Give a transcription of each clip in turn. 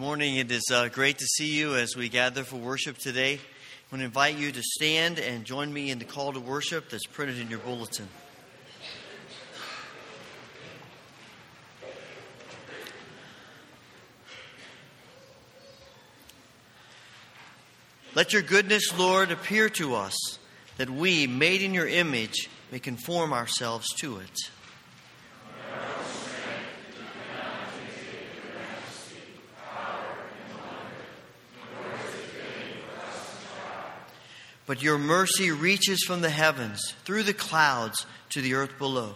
morning. It is uh, great to see you as we gather for worship today. I want to invite you to stand and join me in the call to worship that's printed in your bulletin. Let your goodness, Lord, appear to us, that we, made in your image, may conform ourselves to it. But your mercy reaches from the heavens, through the clouds, to the earth below.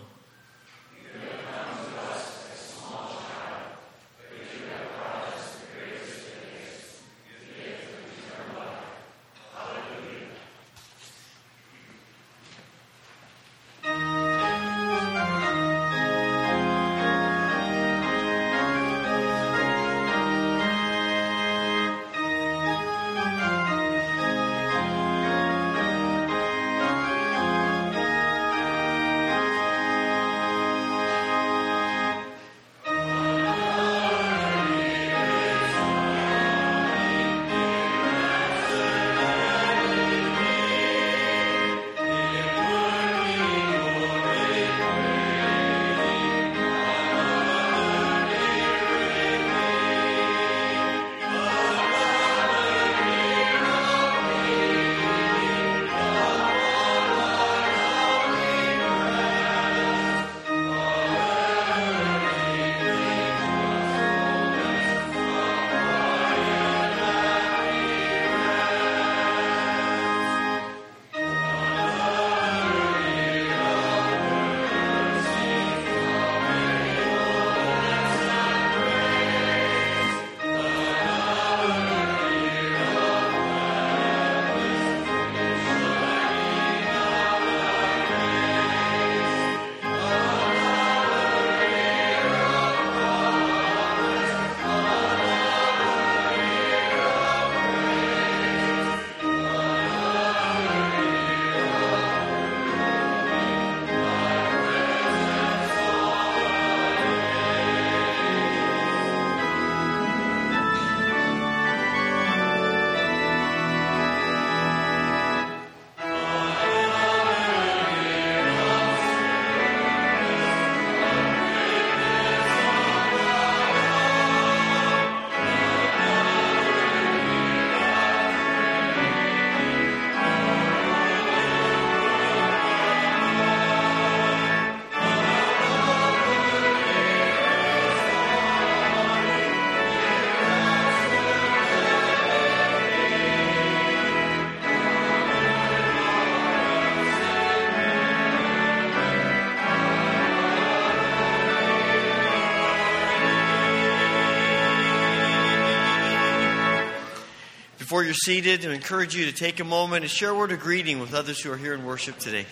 You're seated, I encourage you to take a moment and share a word of greeting with others who are here in worship today.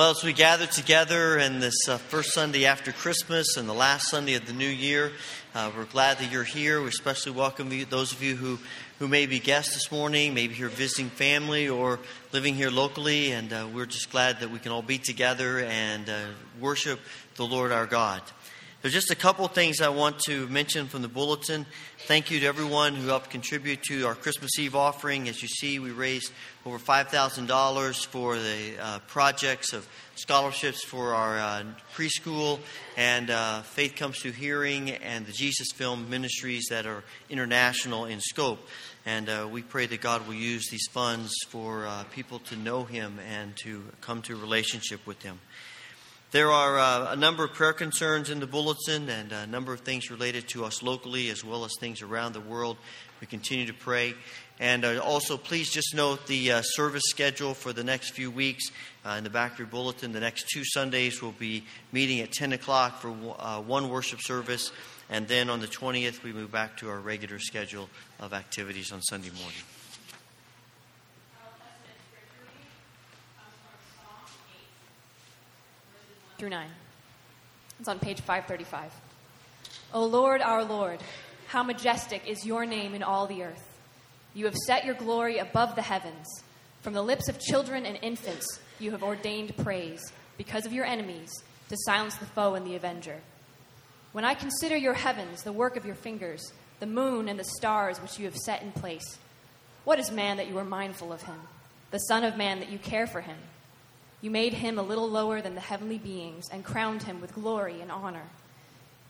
Well, as we gather together in this uh, first Sunday after Christmas and the last Sunday of the new year, uh, we're glad that you're here. We especially welcome you, those of you who, who may be guests this morning, maybe you're visiting family or living here locally, and uh, we're just glad that we can all be together and uh, worship the Lord our God. There's just a couple things I want to mention from the bulletin. Thank you to everyone who helped contribute to our Christmas Eve offering. As you see, we raised over $5,000 for the uh, projects of scholarships for our uh, preschool and uh, Faith Comes Through Hearing and the Jesus Film ministries that are international in scope. And uh, we pray that God will use these funds for uh, people to know Him and to come to a relationship with Him. There are uh, a number of prayer concerns in the bulletin and a number of things related to us locally as well as things around the world. We continue to pray. And uh, also, please just note the uh, service schedule for the next few weeks uh, in the back of your bulletin. The next two Sundays we'll be meeting at 10 o'clock for uh, one worship service. And then on the 20th, we move back to our regular schedule of activities on Sunday morning. Through 9. It's on page 535. O Lord, our Lord, how majestic is your name in all the earth. You have set your glory above the heavens. From the lips of children and infants, you have ordained praise because of your enemies to silence the foe and the avenger. When I consider your heavens, the work of your fingers, the moon and the stars which you have set in place, what is man that you are mindful of him? The Son of Man that you care for him? You made him a little lower than the heavenly beings and crowned him with glory and honor.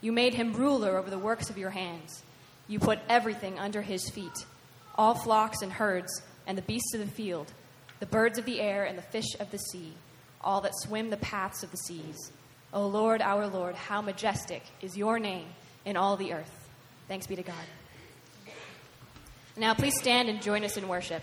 You made him ruler over the works of your hands. You put everything under his feet all flocks and herds, and the beasts of the field, the birds of the air, and the fish of the sea, all that swim the paths of the seas. O Lord, our Lord, how majestic is your name in all the earth. Thanks be to God. Now, please stand and join us in worship.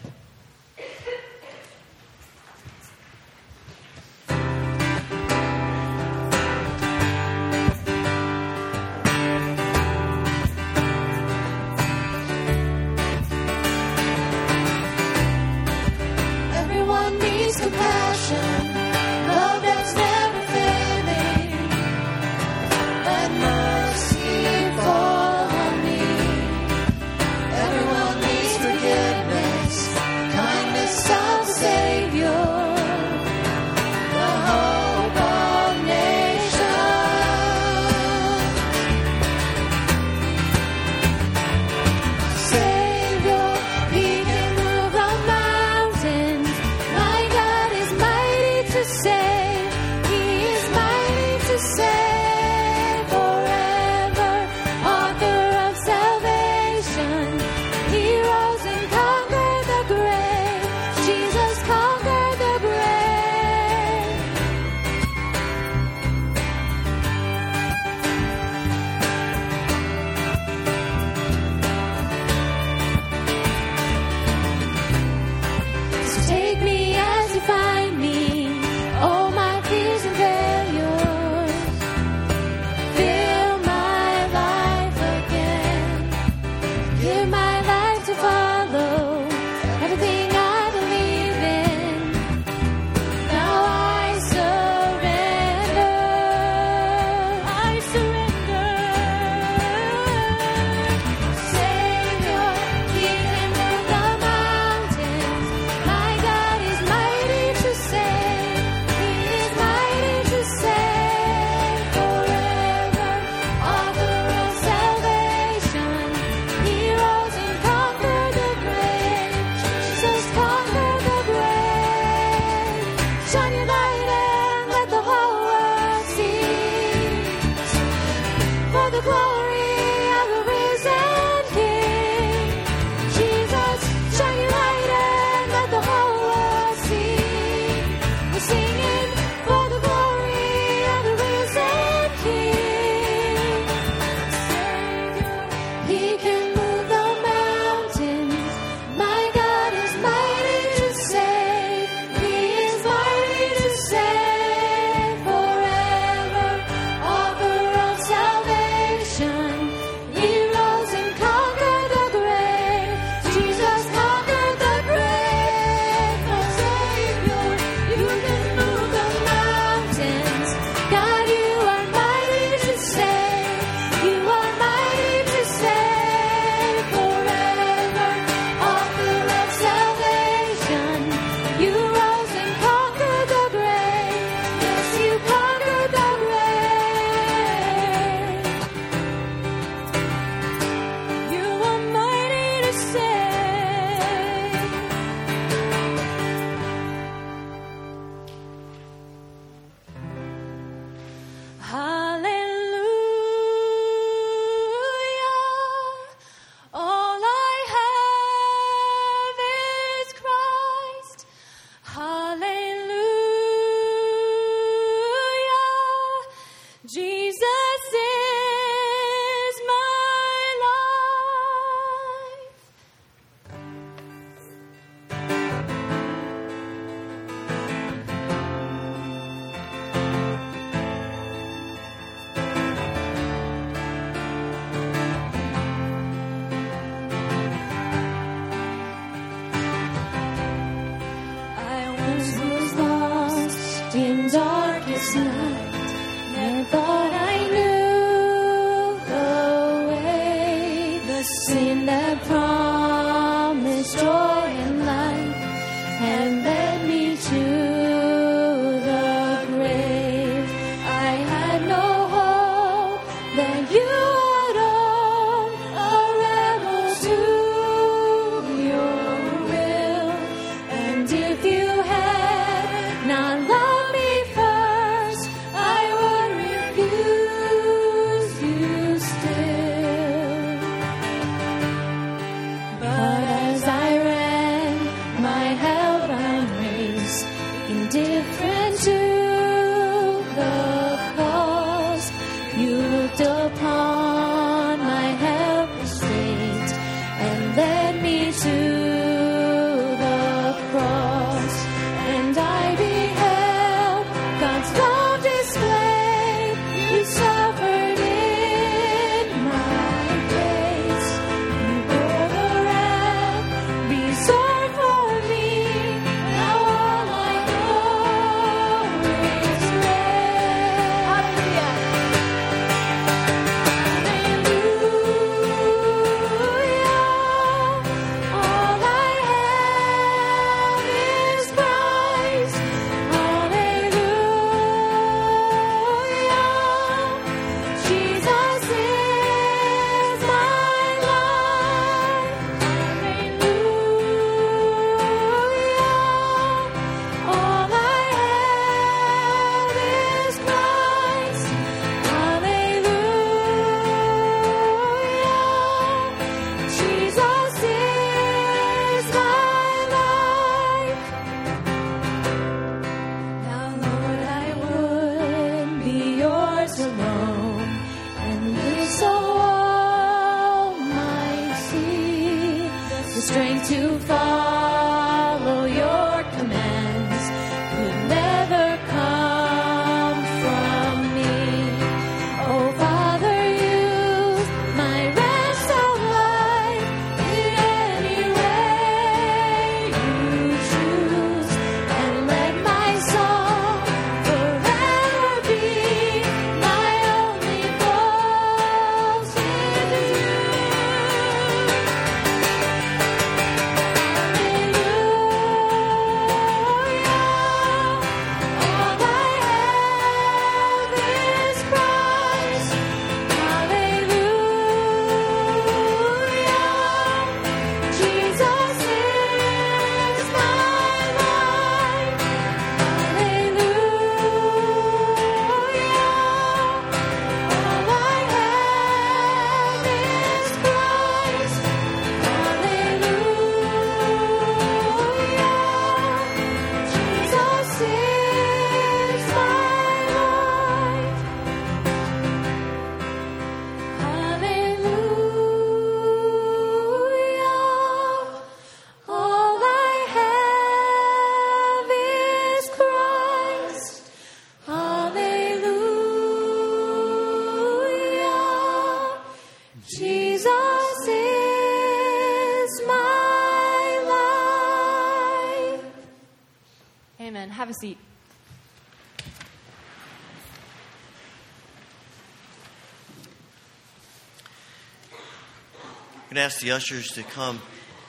ask the ushers to come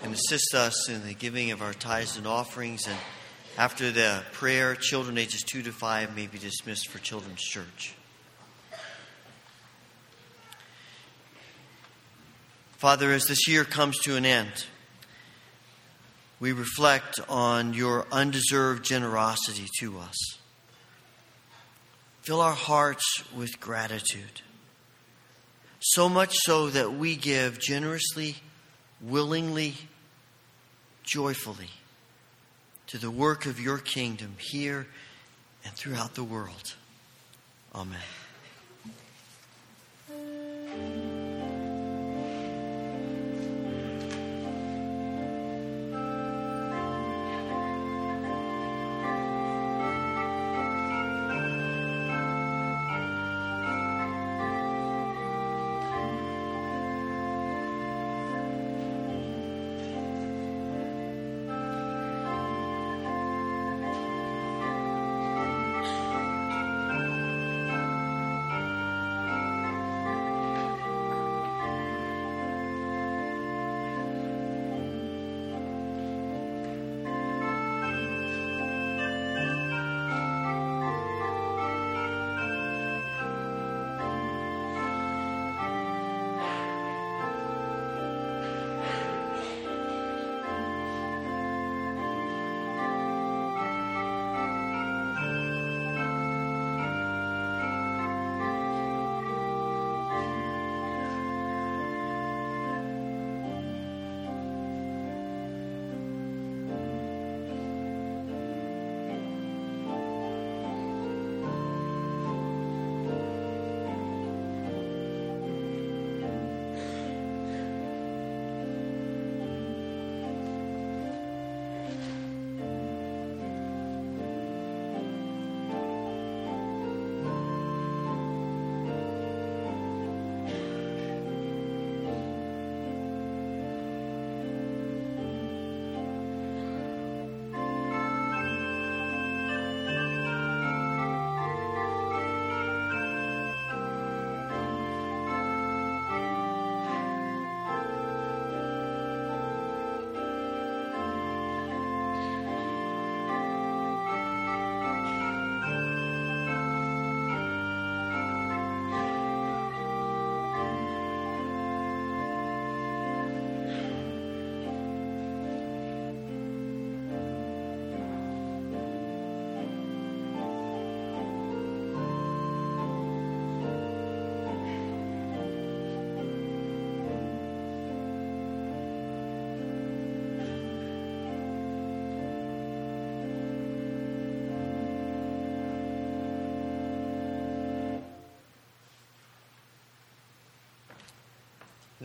and assist us in the giving of our tithes and offerings. And after the prayer, children ages 2 to 5 may be dismissed for Children's Church. Father, as this year comes to an end, we reflect on your undeserved generosity to us. Fill our hearts with gratitude. So much so that we give generously, willingly, joyfully to the work of your kingdom here and throughout the world. Amen.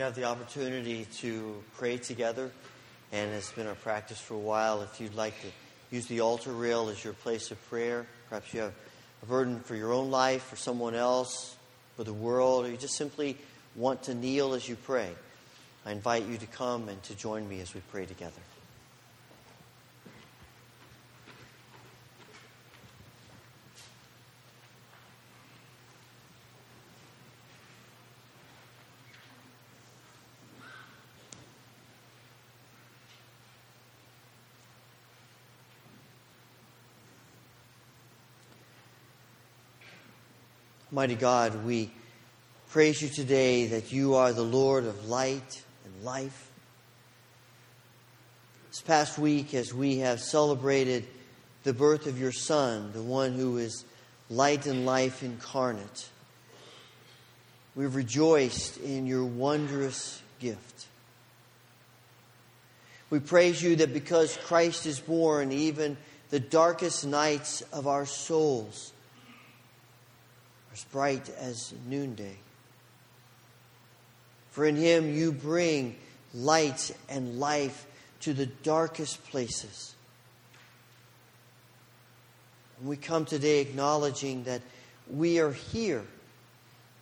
Have the opportunity to pray together, and it's been our practice for a while. If you'd like to use the altar rail as your place of prayer, perhaps you have a burden for your own life, for someone else, for the world, or you just simply want to kneel as you pray, I invite you to come and to join me as we pray together. Mighty God, we praise you today that you are the Lord of light and life. This past week, as we have celebrated the birth of your Son, the one who is light and life incarnate, we've rejoiced in your wondrous gift. We praise you that because Christ is born, even the darkest nights of our souls as bright as noonday. For in him you bring light and life to the darkest places. And we come today acknowledging that we are here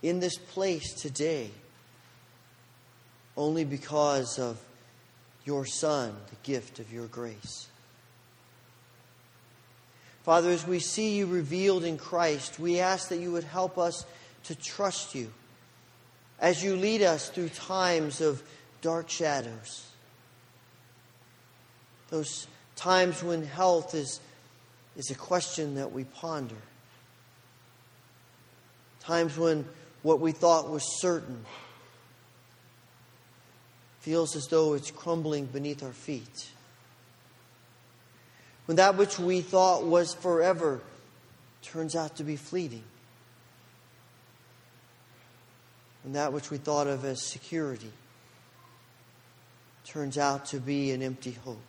in this place today only because of your Son, the gift of your grace. Father, as we see you revealed in Christ, we ask that you would help us to trust you as you lead us through times of dark shadows. Those times when health is, is a question that we ponder. Times when what we thought was certain feels as though it's crumbling beneath our feet when that which we thought was forever turns out to be fleeting. And that which we thought of as security turns out to be an empty hope.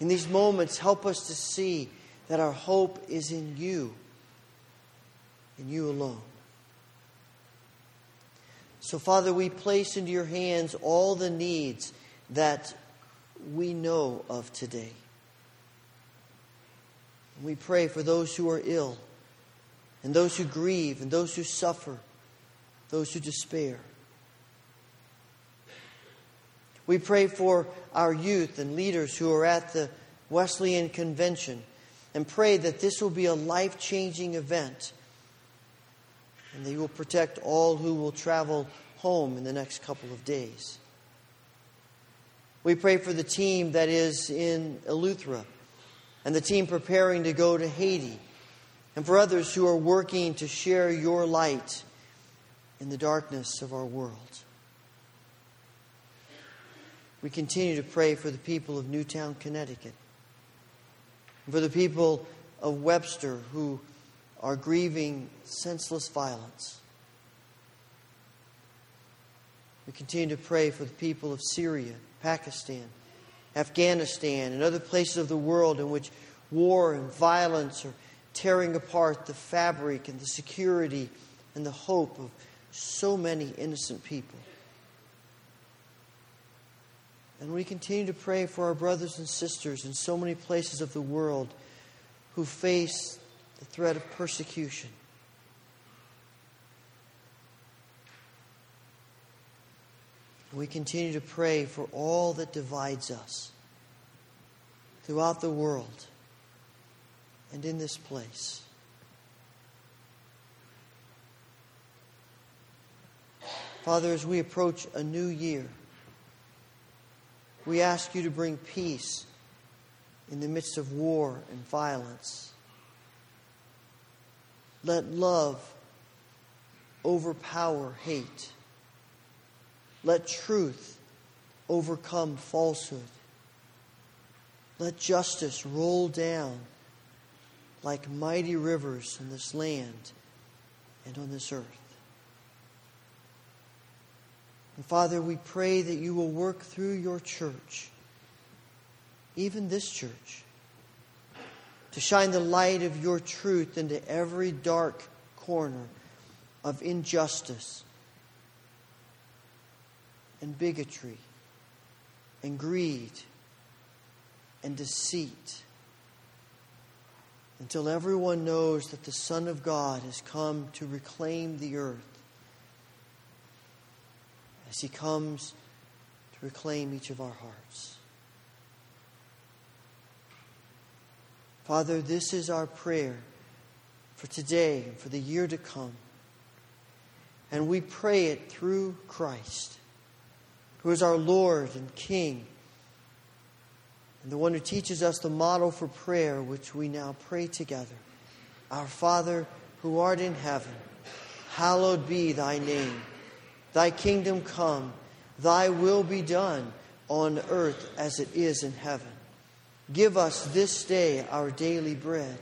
In these moments, help us to see that our hope is in you, in you alone. So, Father, we place into your hands all the needs that we know of today. We pray for those who are ill, and those who grieve, and those who suffer, those who despair. We pray for our youth and leaders who are at the Wesleyan Convention and pray that this will be a life changing event and they will protect all who will travel home in the next couple of days. We pray for the team that is in Eleuthera and the team preparing to go to Haiti, and for others who are working to share your light in the darkness of our world. We continue to pray for the people of Newtown, Connecticut, and for the people of Webster who are grieving senseless violence. We continue to pray for the people of Syria Pakistan, Afghanistan, and other places of the world in which war and violence are tearing apart the fabric and the security and the hope of so many innocent people. And we continue to pray for our brothers and sisters in so many places of the world who face the threat of persecution. We continue to pray for all that divides us throughout the world and in this place. Father, as we approach a new year, we ask you to bring peace in the midst of war and violence. Let love overpower hate. Let truth overcome falsehood. Let justice roll down like mighty rivers in this land and on this earth. And Father, we pray that you will work through your church, even this church, to shine the light of your truth into every dark corner of injustice and bigotry and greed and deceit until everyone knows that the Son of God has come to reclaim the earth as he comes to reclaim each of our hearts. Father, this is our prayer for today and for the year to come. And we pray it through Christ, who is our Lord and King, and the one who teaches us the model for prayer, which we now pray together. Our Father, who art in heaven, hallowed be thy name. Thy kingdom come, thy will be done on earth as it is in heaven. Give us this day our daily bread,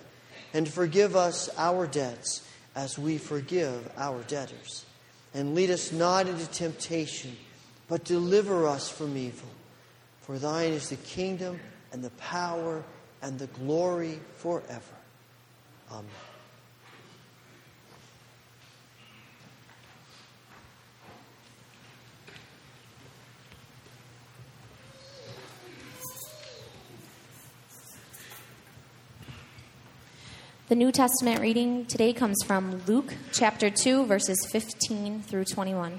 and forgive us our debts as we forgive our debtors. And lead us not into temptation, but deliver us from evil. For thine is the kingdom and the power and the glory forever. Amen. The New Testament reading today comes from Luke chapter 2, verses 15 through 21.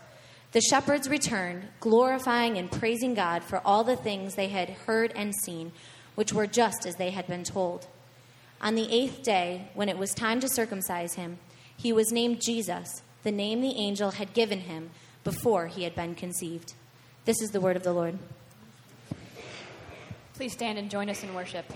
The shepherds returned, glorifying and praising God for all the things they had heard and seen, which were just as they had been told. On the eighth day, when it was time to circumcise him, he was named Jesus, the name the angel had given him before he had been conceived. This is the word of the Lord. Please stand and join us in worship.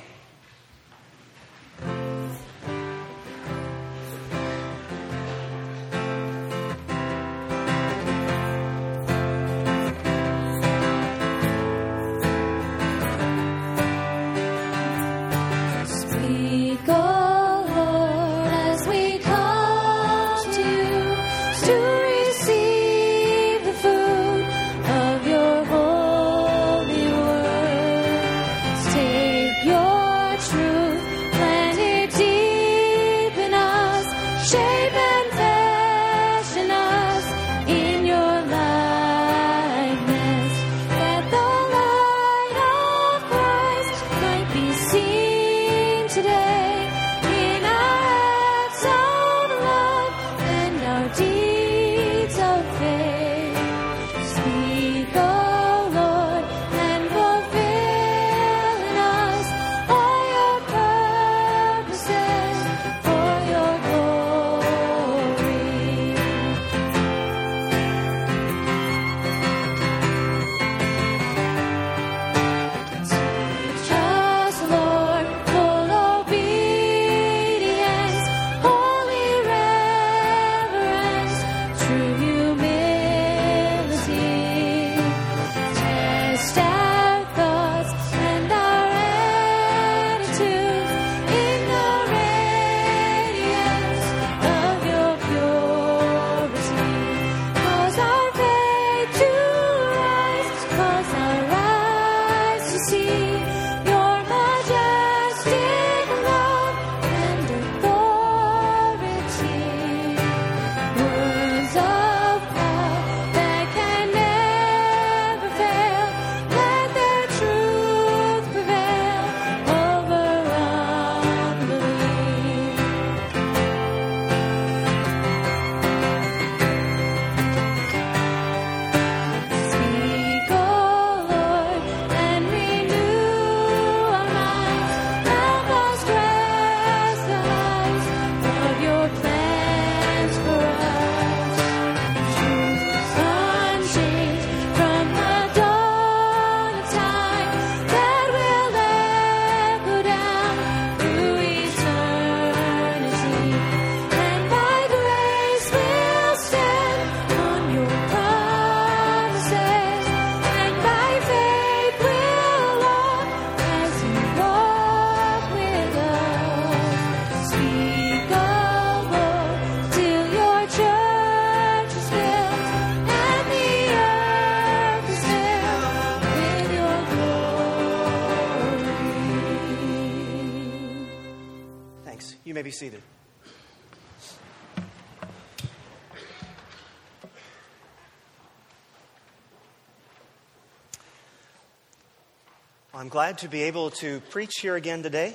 Glad to be able to preach here again today.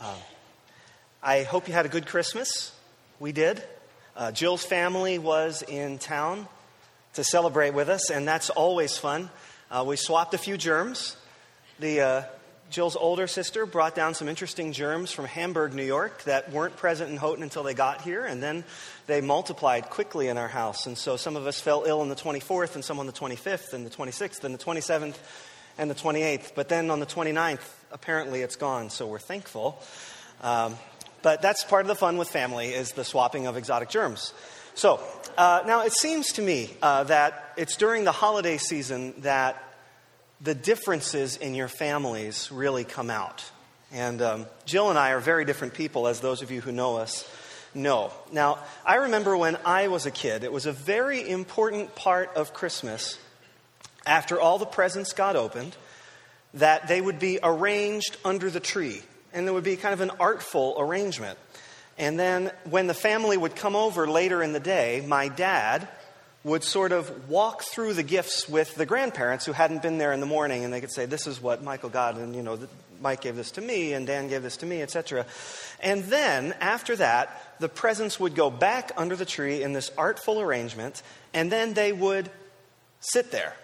Uh, I hope you had a good Christmas. We did. Uh, Jill's family was in town to celebrate with us, and that's always fun. Uh, we swapped a few germs. The, uh, Jill's older sister brought down some interesting germs from Hamburg, New York, that weren't present in Houghton until they got here, and then they multiplied quickly in our house. And so some of us fell ill on the 24th, and some on the 25th, and the 26th, and the 27th, and the 28th. But then on the 29th, apparently it's gone, so we're thankful. Um, but that's part of the fun with family is the swapping of exotic germs. So uh, now it seems to me uh, that it's during the holiday season that the differences in your families really come out. And um, Jill and I are very different people, as those of you who know us know. Now, I remember when I was a kid, it was a very important part of Christmas, after all the presents got opened, that they would be arranged under the tree. And there would be kind of an artful arrangement. And then when the family would come over later in the day, my dad would sort of walk through the gifts with the grandparents who hadn't been there in the morning, and they could say, "This is what Michael got, and you know, Mike gave this to me, and Dan gave this to me, etc." And then after that, the presents would go back under the tree in this artful arrangement, and then they would sit there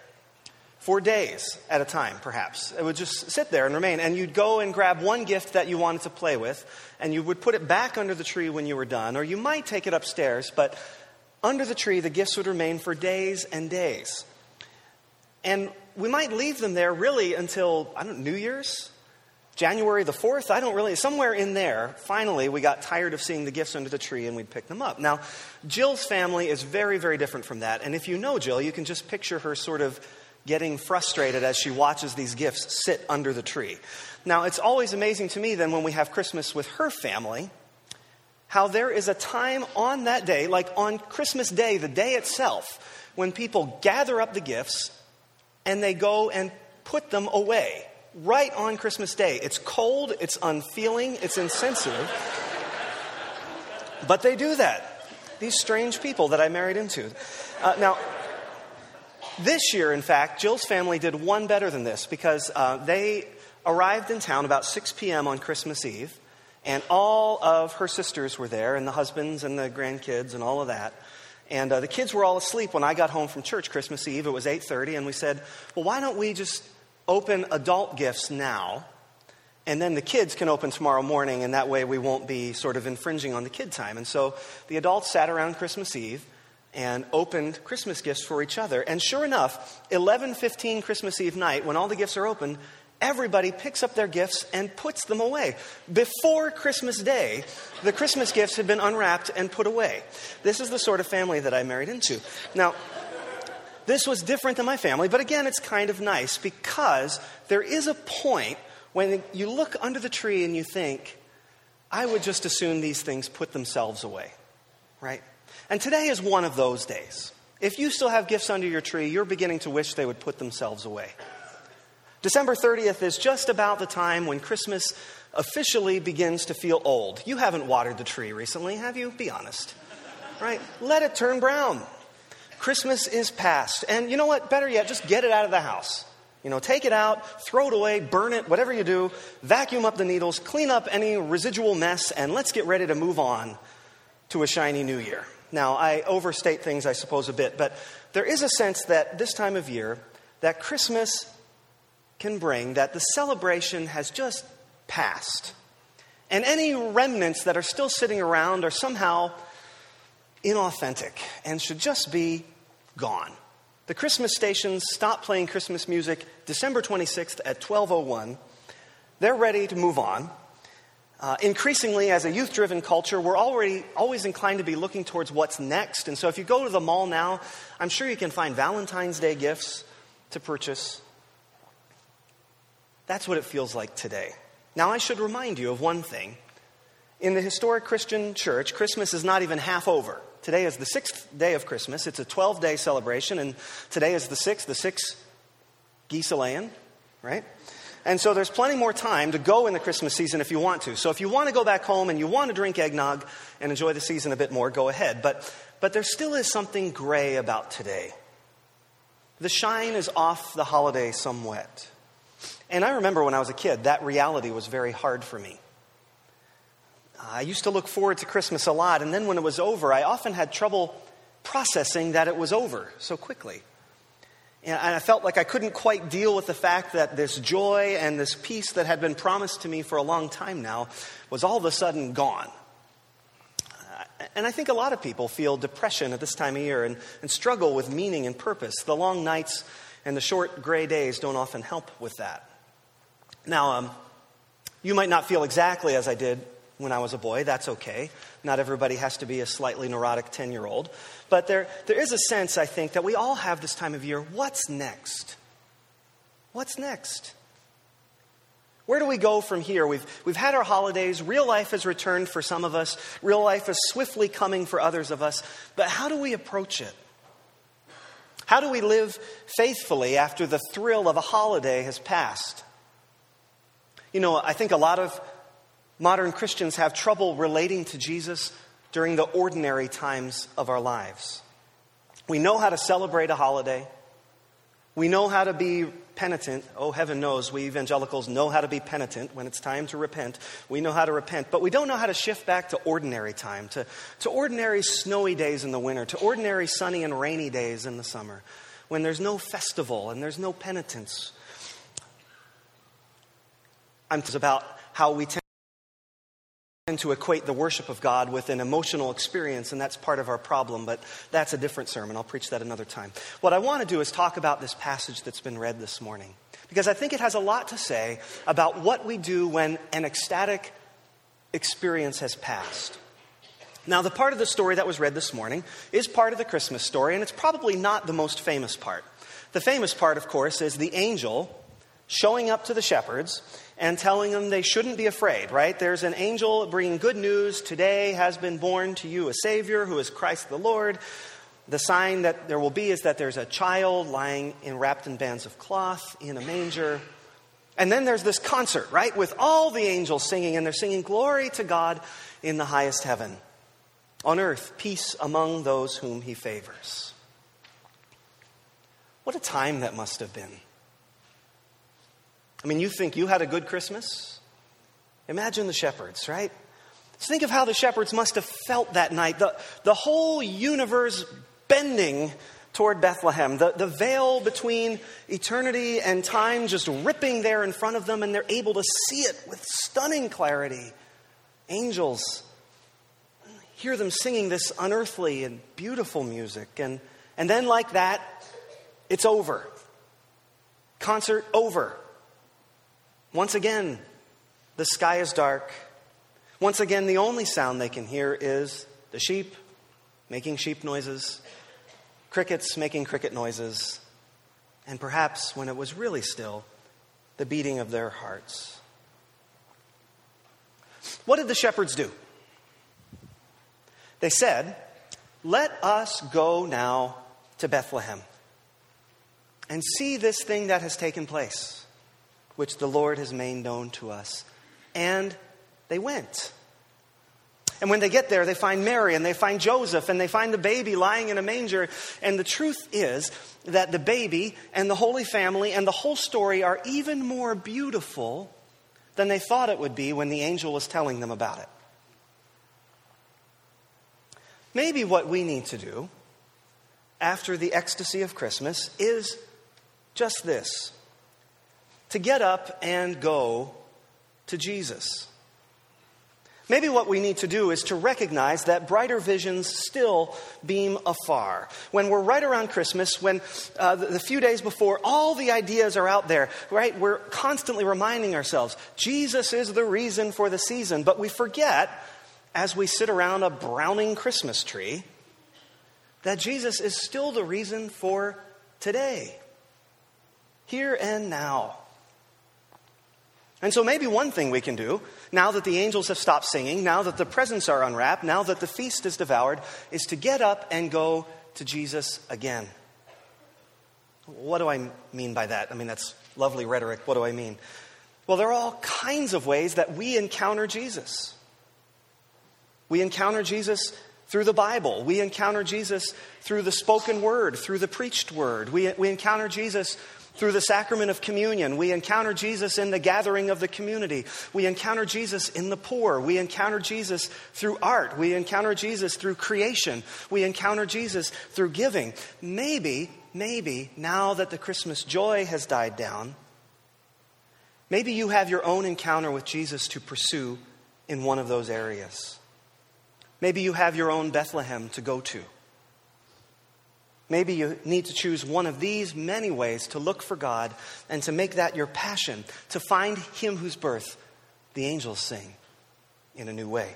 for days at a time, perhaps. It would just sit there and remain. And you'd go and grab one gift that you wanted to play with, and you would put it back under the tree when you were done, or you might take it upstairs, but under the tree, the gifts would remain for days and days. And we might leave them there really until, I don't know, New Year's? January the 4th? I don't really, somewhere in there, finally, we got tired of seeing the gifts under the tree and we'd pick them up. Now, Jill's family is very, very different from that. And if you know Jill, you can just picture her sort of getting frustrated as she watches these gifts sit under the tree. Now, it's always amazing to me then when we have Christmas with her family how there is a time on that day, like on Christmas Day, the day itself, when people gather up the gifts and they go and put them away right on Christmas Day. It's cold, it's unfeeling, it's insensitive. but they do that. These strange people that I married into. Uh, now, this year, in fact, Jill's family did one better than this because uh, they arrived in town about 6 p.m. on Christmas Eve. And all of her sisters were there, and the husbands and the grandkids and all of that. And uh, the kids were all asleep when I got home from church Christmas Eve. It was 8:30, and we said, "Well, why don't we just open adult gifts now, and then the kids can open tomorrow morning, and that way we won't be sort of infringing on the kid time." And so the adults sat around Christmas Eve and opened Christmas gifts for each other. And sure enough, 11:15 Christmas Eve night, when all the gifts are opened, everybody picks up their gifts and puts them away. Before Christmas Day, the Christmas gifts had been unwrapped and put away. This is the sort of family that I married into. Now, this was different than my family, but again, it's kind of nice because there is a point when you look under the tree and you think, I would just assume these things put themselves away, right? And today is one of those days. If you still have gifts under your tree, you're beginning to wish they would put themselves away. December 30th is just about the time when Christmas officially begins to feel old. You haven't watered the tree recently, have you? Be honest. Right? Let it turn brown. Christmas is past. And you know what? Better yet, just get it out of the house. You know, take it out, throw it away, burn it, whatever you do, vacuum up the needles, clean up any residual mess, and let's get ready to move on to a shiny new year. Now, I overstate things, I suppose, a bit, but there is a sense that this time of year, that Christmas can bring that the celebration has just passed. And any remnants that are still sitting around are somehow inauthentic and should just be gone. The Christmas stations stop playing Christmas music December 26th at 12:01. They're ready to move on. Uh, increasingly, as a youth driven culture, we're already always inclined to be looking towards what's next. And so, if you go to the mall now, I'm sure you can find Valentine's Day gifts to purchase. That's what it feels like today. Now, I should remind you of one thing. In the historic Christian church, Christmas is not even half over. Today is the sixth day of Christmas. It's a 12 day celebration, and today is the sixth, the sixth Giselean, right? And so there's plenty more time to go in the Christmas season if you want to. So if you want to go back home and you want to drink eggnog and enjoy the season a bit more, go ahead. But, but there still is something gray about today. The shine is off the holiday somewhat. And I remember when I was a kid, that reality was very hard for me. I used to look forward to Christmas a lot, and then when it was over, I often had trouble processing that it was over so quickly. And I felt like I couldn't quite deal with the fact that this joy and this peace that had been promised to me for a long time now was all of a sudden gone. Uh, And I think a lot of people feel depression at this time of year and, and struggle with meaning and purpose. The long nights and the short gray days don't often help with that. Now, um, you might not feel exactly as I did when I was a boy. That's okay. Not everybody has to be a slightly neurotic 10 year old. But there, there is a sense, I think, that we all have this time of year. What's next? What's next? Where do we go from here? We've, we've had our holidays. Real life has returned for some of us. Real life is swiftly coming for others of us. But how do we approach it? How do we live faithfully after the thrill of a holiday has passed? You know, I think a lot of modern Christians have trouble relating to Jesus during the ordinary times of our lives. We know how to celebrate a holiday. We know how to be penitent. Oh, heaven knows we evangelicals know how to be penitent when it's time to repent. We know how to repent, but we don't know how to shift back to ordinary time, to, to ordinary snowy days in the winter, to ordinary sunny and rainy days in the summer, when there's no festival and there's no penitence. I'm about how we tend to equate the worship of God with an emotional experience, and that's part of our problem, but that's a different sermon. I'll preach that another time. What I want to do is talk about this passage that's been read this morning, because I think it has a lot to say about what we do when an ecstatic experience has passed. Now, the part of the story that was read this morning is part of the Christmas story, and it's probably not the most famous part. The famous part, of course, is the angel showing up to the shepherds and telling them they shouldn't be afraid, right? There's an angel bringing good news. Today has been born to you a Savior who is Christ the Lord. The sign that there will be is that there's a child lying in, wrapped in bands of cloth in a manger. And then there's this concert, right, with all the angels singing, and they're singing glory to God in the highest heaven. On earth, peace among those whom he favors. What a time that must have been. I mean, you think you had a good Christmas? Imagine the shepherds, right? Just think of how the shepherds must have felt that night. The, the whole universe bending toward Bethlehem, the, the veil between eternity and time just ripping there in front of them, and they're able to see it with stunning clarity. Angels, hear them singing this unearthly and beautiful music. And, and then, like that, it's over. Concert over. Once again, the sky is dark. Once again, the only sound they can hear is the sheep making sheep noises, crickets making cricket noises, and perhaps when it was really still, the beating of their hearts. What did the shepherds do? They said, Let us go now to Bethlehem and see this thing that has taken place which the Lord has made known to us. And they went. And when they get there, they find Mary and they find Joseph and they find the baby lying in a manger. And the truth is that the baby and the Holy Family and the whole story are even more beautiful than they thought it would be when the angel was telling them about it. Maybe what we need to do after the ecstasy of Christmas is just this to get up and go to Jesus. Maybe what we need to do is to recognize that brighter visions still beam afar. When we're right around Christmas, when uh, the, the few days before, all the ideas are out there, right? We're constantly reminding ourselves Jesus is the reason for the season, but we forget as we sit around a browning Christmas tree that Jesus is still the reason for today, here and now. And so, maybe one thing we can do, now that the angels have stopped singing, now that the presents are unwrapped, now that the feast is devoured, is to get up and go to Jesus again. What do I mean by that? I mean, that's lovely rhetoric. What do I mean? Well, there are all kinds of ways that we encounter Jesus. We encounter Jesus through the Bible. We encounter Jesus through the spoken word, through the preached word. We, we encounter Jesus through the sacrament of communion. We encounter Jesus in the gathering of the community. We encounter Jesus in the poor. We encounter Jesus through art. We encounter Jesus through creation. We encounter Jesus through giving. Maybe, maybe, now that the Christmas joy has died down, maybe you have your own encounter with Jesus to pursue in one of those areas. Maybe you have your own Bethlehem to go to. Maybe you need to choose one of these many ways to look for God and to make that your passion, to find Him whose birth the angels sing in a new way.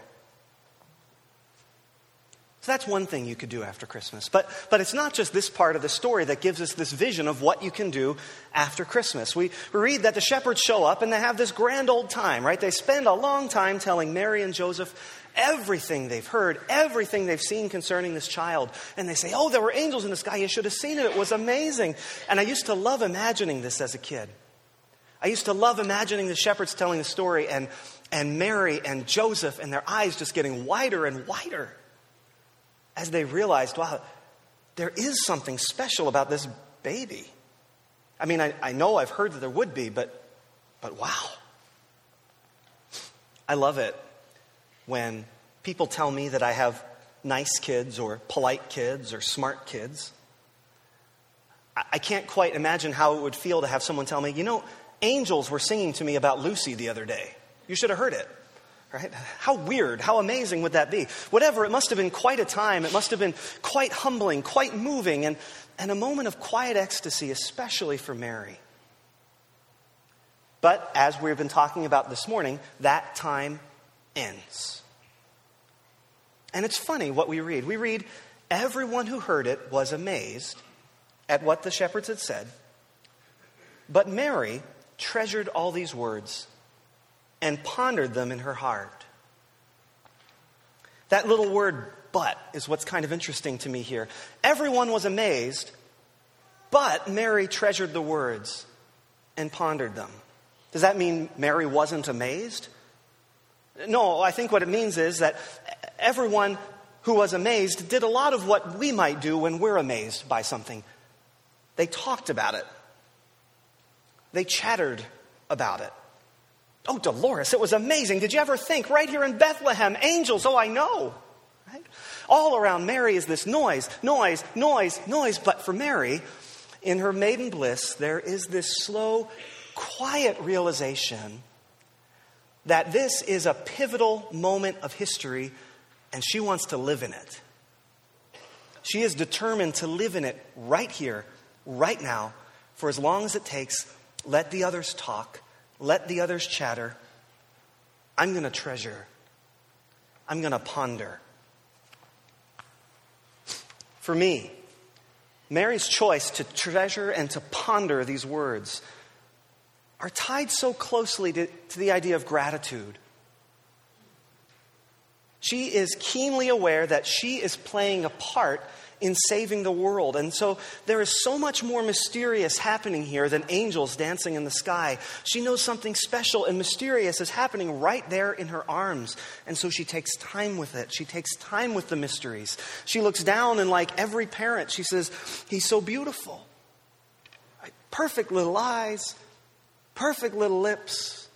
So that's one thing you could do after Christmas. But, but it's not just this part of the story that gives us this vision of what you can do after Christmas. We, we read that the shepherds show up and they have this grand old time, right? They spend a long time telling Mary and Joseph everything they've heard, everything they've seen concerning this child. And they say, Oh, there were angels in the sky. You should have seen it. It was amazing. And I used to love imagining this as a kid. I used to love imagining the shepherds telling the story and, and Mary and Joseph and their eyes just getting wider and wider as they realized, wow, there is something special about this baby. I mean, I, I know I've heard that there would be, but, but wow. I love it when people tell me that I have nice kids or polite kids or smart kids. I, can't quite imagine how it would feel to have someone tell me, you know, angels were singing to me about Lucy the other day. You should have heard it. Right? How weird, how amazing would that be? Whatever, it must have been quite a time. It must have been quite humbling, quite moving, and, and a moment of quiet ecstasy, especially for Mary. But as we've been talking about this morning, that time ends. And it's funny what we read. We read, Everyone who heard it was amazed at what the shepherds had said, but Mary treasured all these words and pondered them in her heart. That little word, but, is what's kind of interesting to me here. Everyone was amazed, but Mary treasured the words and pondered them. Does that mean Mary wasn't amazed? No, I think what it means is that everyone who was amazed did a lot of what we might do when we're amazed by something. They talked about it, they chattered about it. Oh, Dolores, it was amazing. Did you ever think right here in Bethlehem, angels? Oh, I know. Right? All around Mary is this noise, noise, noise, noise. But for Mary, in her maiden bliss, there is this slow, quiet realization that this is a pivotal moment of history and she wants to live in it. She is determined to live in it right here, right now, for as long as it takes. Let the others talk. Let the others chatter. I'm going to treasure. I'm going to ponder. For me, Mary's choice to treasure and to ponder these words are tied so closely to, to, the idea of gratitude. She is keenly aware that she is playing a part in saving the world. And so there is so much more mysterious happening here than angels dancing in the sky. She knows something special and mysterious is happening right there in her arms. And so she takes time with it. She takes time with the mysteries. She looks down and, like every parent, she says, He's so beautiful. Perfect little eyes, perfect little lips,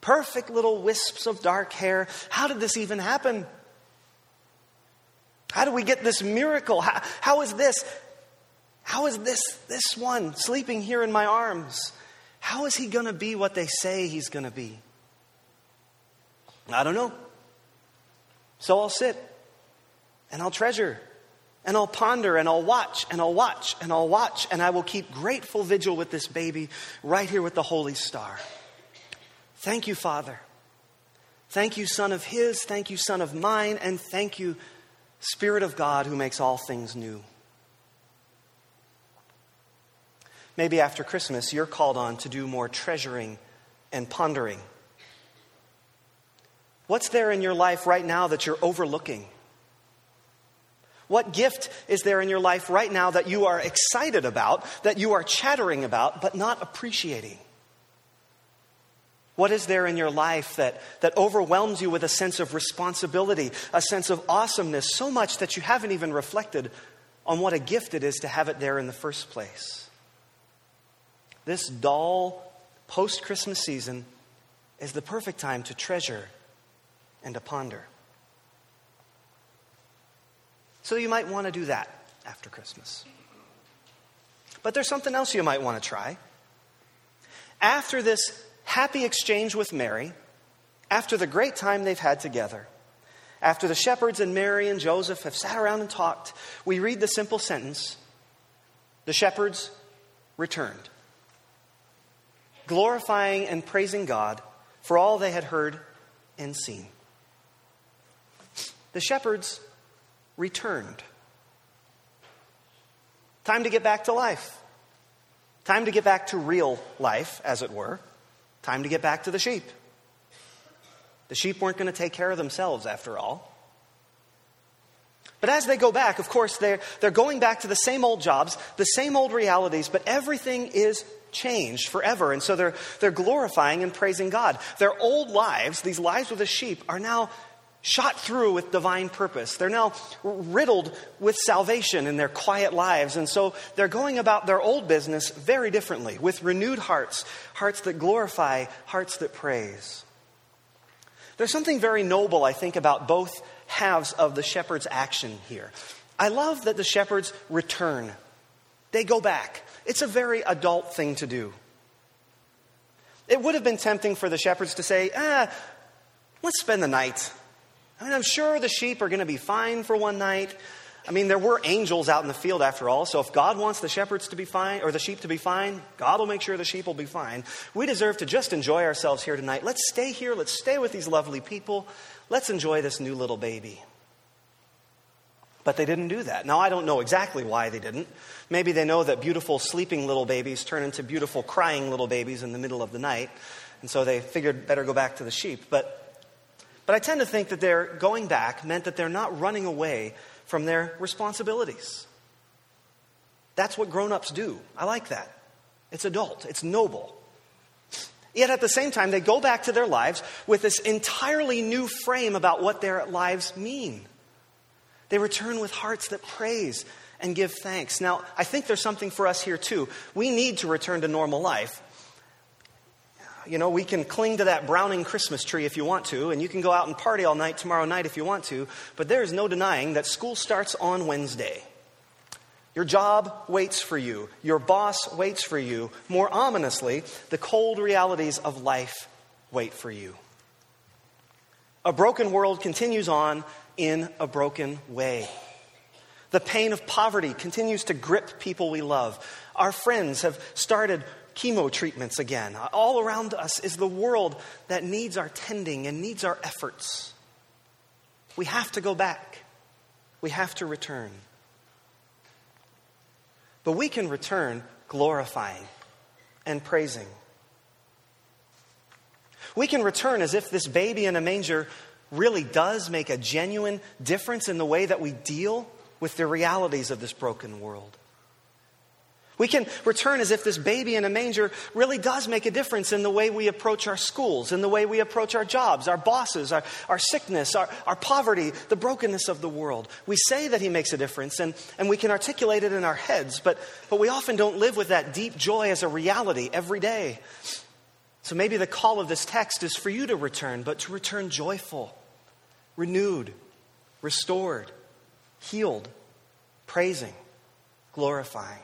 perfect little wisps of dark hair. How did this even happen? How do we get this miracle? How, how is this? How is this, this one sleeping here in my arms? How is he going to be what they say he's going to be? I don't know. So I'll sit and I'll treasure and I'll ponder and I'll watch and I'll watch and I'll watch and I will keep grateful vigil with this baby right here with the Holy Star. Thank you, Father. Thank you, Son of His. Thank you, Son of mine. And thank you, Spirit of God who makes all things new. Maybe after Christmas, you're called on to do more treasuring and pondering. What's there in your life right now that you're overlooking? What gift is there in your life right now that you are excited about, that you are chattering about, but not appreciating? What is there in your life that, that overwhelms you with a sense of responsibility, a sense of awesomeness, so much that you haven't even reflected on what a gift it is to have it there in the first place? This dull post Christmas season is the perfect time to treasure and to ponder. So you might want to do that after Christmas. But there's something else you might want to try. After this happy exchange with Mary, after the great time they've had together, after the shepherds and Mary and Joseph have sat around and talked, we read the simple sentence the shepherds returned, glorifying and praising God for all they had heard and seen. The shepherds returned. Time to get back to life. Time to get back to real life, as it were. Time to get back to the sheep. The sheep weren't going to take care of themselves, after all. But as they go back, of course, they're, they're going back to the same old jobs, the same old realities, but everything is changed forever. And so they're, they're glorifying and praising God. Their old lives, these lives with the sheep, are now shot through with divine purpose. They're now riddled with salvation in their quiet lives. And so they're going about their old business very differently, with renewed hearts, hearts that glorify, hearts that praise. There's something very noble, I think, about both halves of the shepherd's action here. I love that the shepherds return, they go back. It's a very adult thing to do. It would have been tempting for the shepherds to say, ah, let's spend the night. I mean, I'm sure the sheep are going to be fine for one night. I mean, there were angels out in the field after all, so if God wants the shepherds to be fine, or the sheep to be fine, God will make sure the sheep will be fine. We deserve to just enjoy ourselves here tonight. Let's stay here. Let's stay with these lovely people. Let's enjoy this new little baby. But they didn't do that. Now, I don't know exactly why they didn't. Maybe they know that beautiful sleeping little babies turn into beautiful crying little babies in the middle of the night, and so they figured better go back to the sheep. But but I tend to think that their going back meant that they're not running away from their responsibilities. That's what grown ups do. I like that. It's adult, it's noble. Yet at the same time, they go back to their lives with this entirely new frame about what their lives mean. They return with hearts that praise and give thanks. Now, I think there's something for us here too. We need to return to normal life. You know, we can cling to that Browning Christmas tree if you want to, and you can go out and party all night tomorrow night if you want to, but there is no denying that school starts on Wednesday. Your job waits for you. Your boss waits for you. More ominously, the cold realities of life wait for you. A broken world continues on in a broken way. The pain of poverty continues to grip people we love. Our friends have started chemo treatments again. All around us is the world that needs our tending and needs our efforts. We have to go back, we have to return. But we can return glorifying and praising. We can return as if this baby in a manger really does make a genuine difference in the way that we deal with the realities of this broken world. We can return as if this baby in a manger really does make a difference in the way we approach our schools, in the way we approach our jobs, our bosses, our, our sickness, our, our poverty, the brokenness of the world. We say that he makes a difference and, and we can articulate it in our heads, but, but we often don't live with that deep joy as a reality every day. So maybe the call of this text is for you to return, but to return joyful, renewed, restored, healed, praising, glorifying.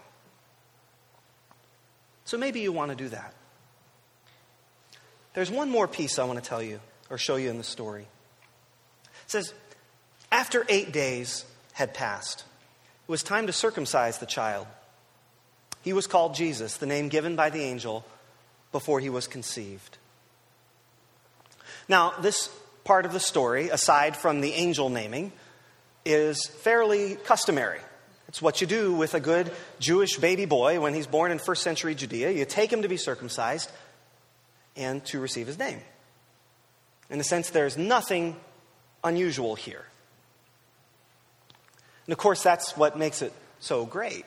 So maybe you want to do that. There's one more piece I want to tell you or show you in the story. It says, After eight days had passed, it was time to circumcise the child. He was called Jesus, the name given by the angel before he was conceived. Now, this part of the story, aside from the angel naming, is fairly customary. It's what you do with a good Jewish baby boy when he's born in first century Judea. You take him to be circumcised and to receive his name. In a sense, there's nothing unusual here. And of course, that's what makes it so great.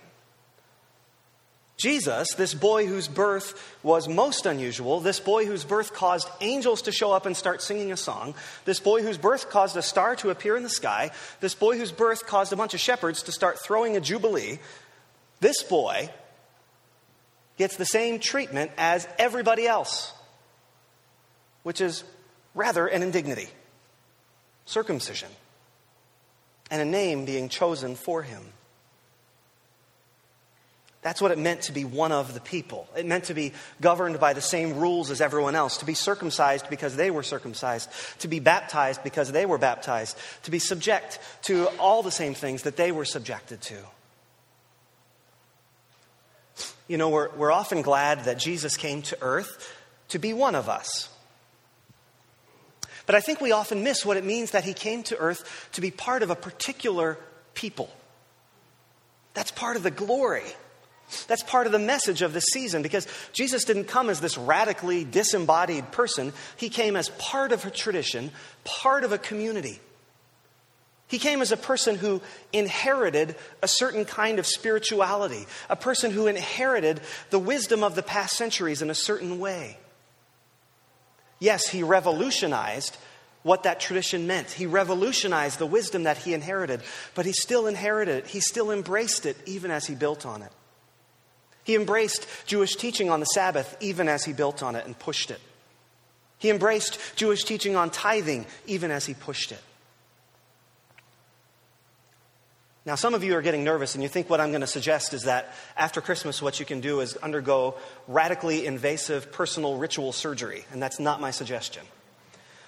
Jesus, this boy whose birth was most unusual, this boy whose birth caused angels to show up and start singing a song, this boy whose birth caused a star to appear in the sky, this boy whose birth caused a bunch of shepherds to start throwing a jubilee, this boy gets the same treatment as everybody else, which is rather an indignity circumcision, and a name being chosen for him. That's what it meant to be one of the people. It meant to be governed by the same rules as everyone else, to be circumcised because they were circumcised, to be baptized because they were baptized, to be subject to all the same things that they were subjected to. You know, we're, we're often glad that Jesus came to earth to be one of us. But I think we often miss what it means that he came to earth to be part of a particular people. That's part of the glory. That's part of the message of this season because Jesus didn't come as this radically disembodied person. He came as part of a tradition, part of a community. He came as a person who inherited a certain kind of spirituality, a person who inherited the wisdom of the past centuries in a certain way. Yes, he revolutionized what that tradition meant. He revolutionized the wisdom that he inherited, but he still inherited it. He still embraced it even as he built on it. He embraced Jewish teaching on the Sabbath even as he built on it and pushed it. He embraced Jewish teaching on tithing even as he pushed it. Now, some of you are getting nervous, and you think what I'm going to suggest is that after Christmas, what you can do is undergo radically invasive personal ritual surgery, and that's not my suggestion.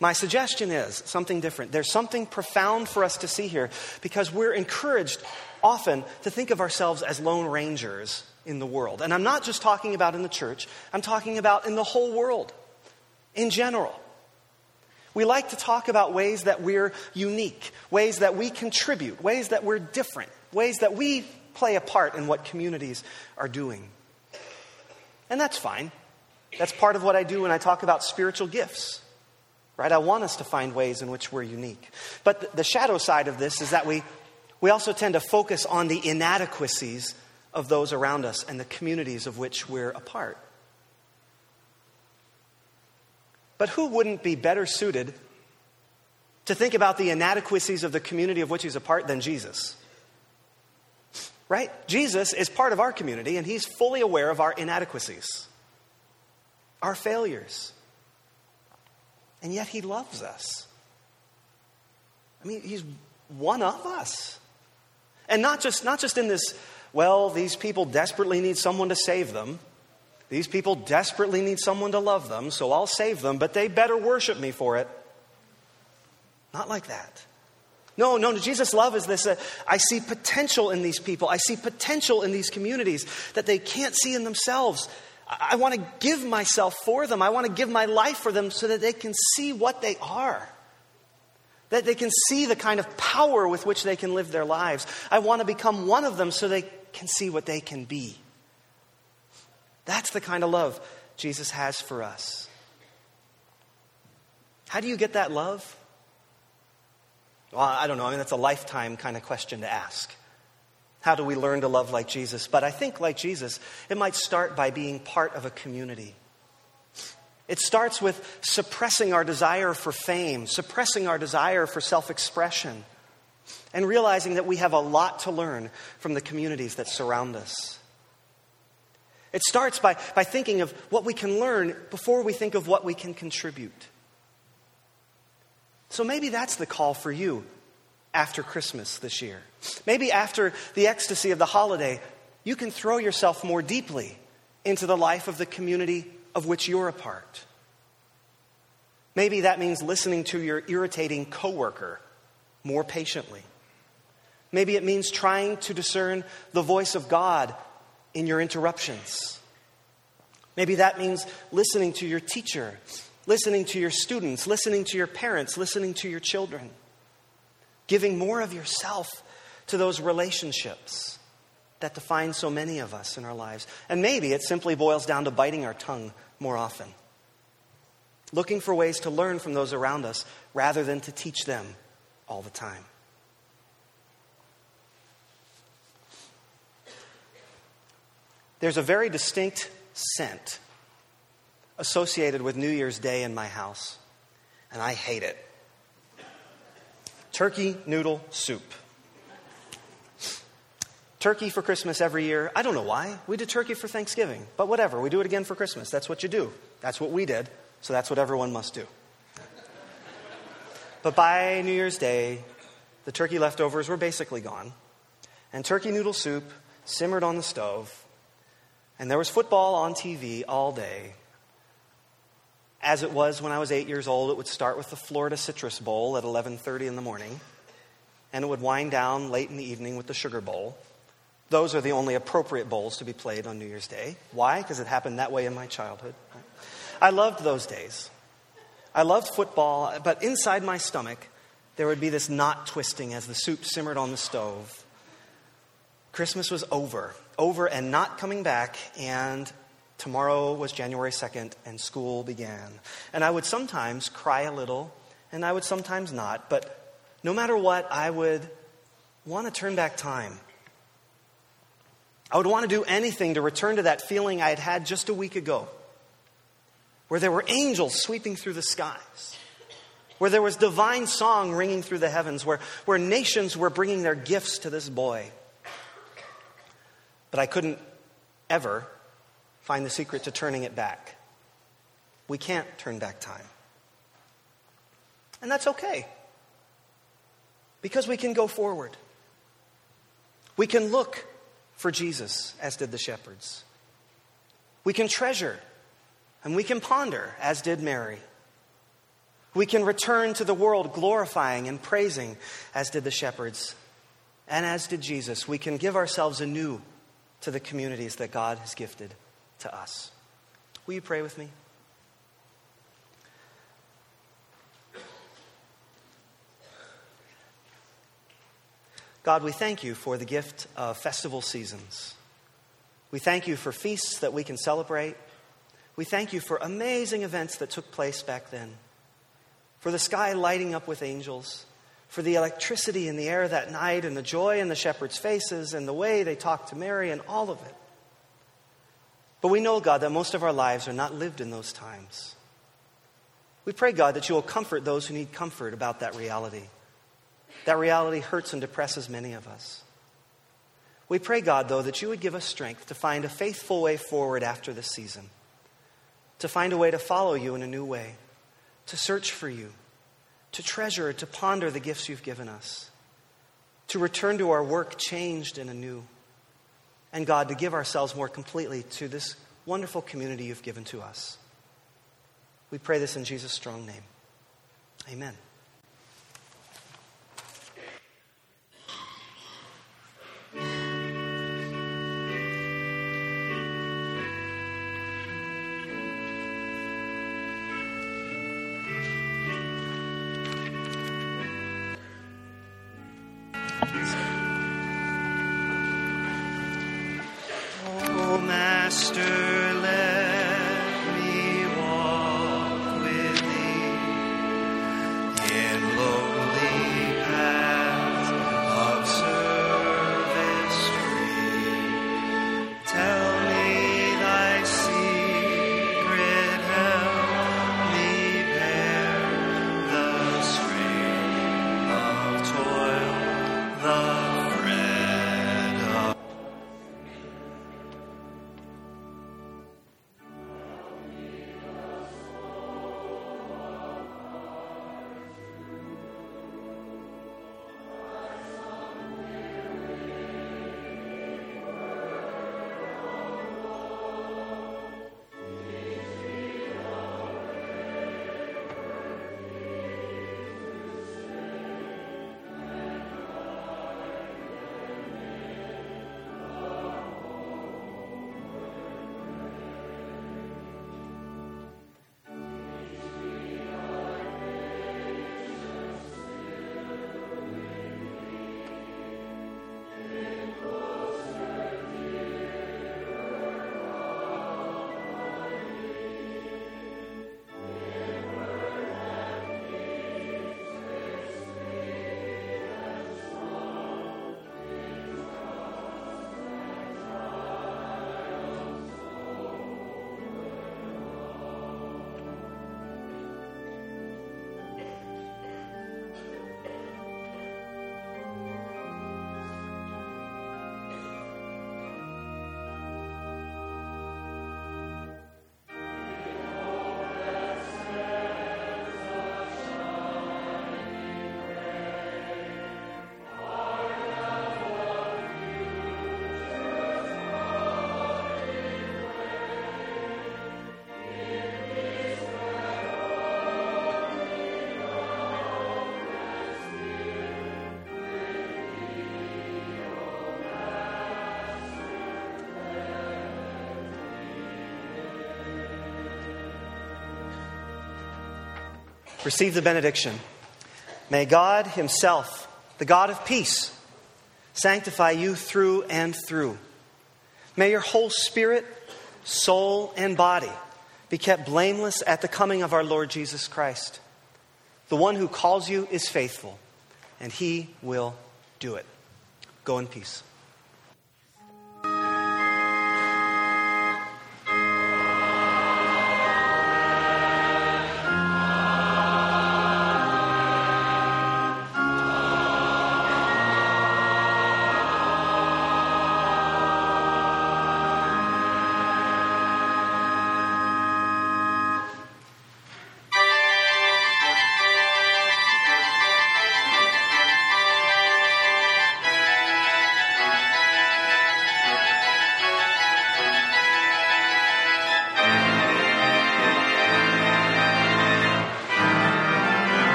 My suggestion is something different. There's something profound for us to see here because we're encouraged often to think of ourselves as lone rangers in the world. And I'm not just talking about in the church, I'm talking about in the whole world, in general. We like to talk about ways that we're unique, ways that we contribute, ways that we're different, ways that we play a part in what communities are doing. And that's fine. That's part of what I do when I talk about spiritual gifts. Right? I want us to find ways in which we're unique. But the shadow side of this is that we, we also tend to focus on the inadequacies of those around us and the communities of which we're a part. But who wouldn't be better suited to think about the inadequacies of the community of which he's a part than Jesus? Right? Jesus is part of our community and he's fully aware of our inadequacies, our failures. And yet he loves us. I mean, he's one of us. And not just, not just in this, well, these people desperately need someone to save them. These people desperately need someone to love them, so I'll save them, but they better worship me for it. Not like that. No, no, Jesus' love is this uh, I see potential in these people. I see potential in these communities that they can't see in themselves. I, I want to give myself for them. I want to give my life for them so that they can see what they are. That they can see the kind of power with which they can live their lives. I want to become one of them so they can see what they can be. That's the kind of love Jesus has for us. How do you get that love? Well, I don't know. I mean, that's a lifetime kind of question to ask. How do we learn to love like Jesus? But I think, like Jesus, it might start by being part of a community. It starts with suppressing our desire for fame, suppressing our desire for self expression, and realizing that we have a lot to learn from the communities that surround us. It starts by, by thinking of what we can learn before we think of what we can contribute. So maybe that's the call for you after Christmas this year. Maybe after the ecstasy of the holiday, you can throw yourself more deeply into the life of the community of which you're a part. Maybe that means listening to your irritating coworker more patiently. Maybe it means trying to discern the voice of God in your interruptions. Maybe that means listening to your teacher, listening to your students, listening to your parents, listening to your children, giving more of yourself to those relationships that define so many of us in our lives. And maybe it simply boils down to biting our tongue more often, looking for ways to learn from those around us rather than to teach them all the time. There's a very distinct scent associated with New Year's Day in my house, and I hate it turkey noodle soup. Turkey for Christmas every year. I don't know why. We did turkey for Thanksgiving, but whatever. We do it again for Christmas. That's what you do. That's what we did, so that's what everyone must do. But by New Year's Day, the turkey leftovers were basically gone, and turkey noodle soup simmered on the stove, and there was football on TV all day. As it was when I was eight years old, it would start with the Florida Citrus Bowl at 11:30 in the morning, and it would wind down late in the evening with the Sugar Bowl. Those are the only appropriate bowls to be played on New Year's Day. Why? Because it happened that way in my childhood. I loved those days. I loved football, but inside my stomach, there would be this knot twisting as the soup simmered on the stove. Christmas was over, over and not coming back, and tomorrow was January 2nd, and school began. And I would sometimes cry a little, and I would sometimes not, but no matter what, I would want to turn back time. I would want to do anything to return to that feeling I had had just a week ago, where there were angels sweeping through the skies, where there was divine song ringing through the heavens, where, where nations were bringing their gifts to this boy. But I couldn't ever find the secret to turning it back. We can't turn back time. And that's okay, because we can go forward. We can look for Jesus, as did the shepherds. We can treasure and we can ponder, as did Mary. We can return to the world glorifying and praising, as did the shepherds, and as did Jesus. We can give ourselves anew to the communities that God has gifted to us. Will you pray with me? God, we thank you for the gift of festival seasons. We thank you for feasts that we can celebrate. We thank you for amazing events that took place back then, for the sky lighting up with angels, for the electricity in the air that night, and the joy in the shepherds' faces, and the way they talked to Mary, and all of it. But we know, God, that most of our lives are not lived in those times. We pray, God, that you will comfort those who need comfort about that reality. That reality hurts and depresses many of us. We pray, God, though, that you would give us strength to find a faithful way forward after this season, to find a way to follow you in a new way, to search for you, to treasure, to ponder the gifts you've given us, to return to our work changed and anew, and God, to give ourselves more completely to this wonderful community you've given to us. We pray this in Jesus' strong name. Amen. Receive the benediction. May God Himself, the God of peace, sanctify you through and through. May your whole spirit, soul, and body be kept blameless at the coming of our Lord Jesus Christ. The one who calls you is faithful, and He will do it. Go in peace.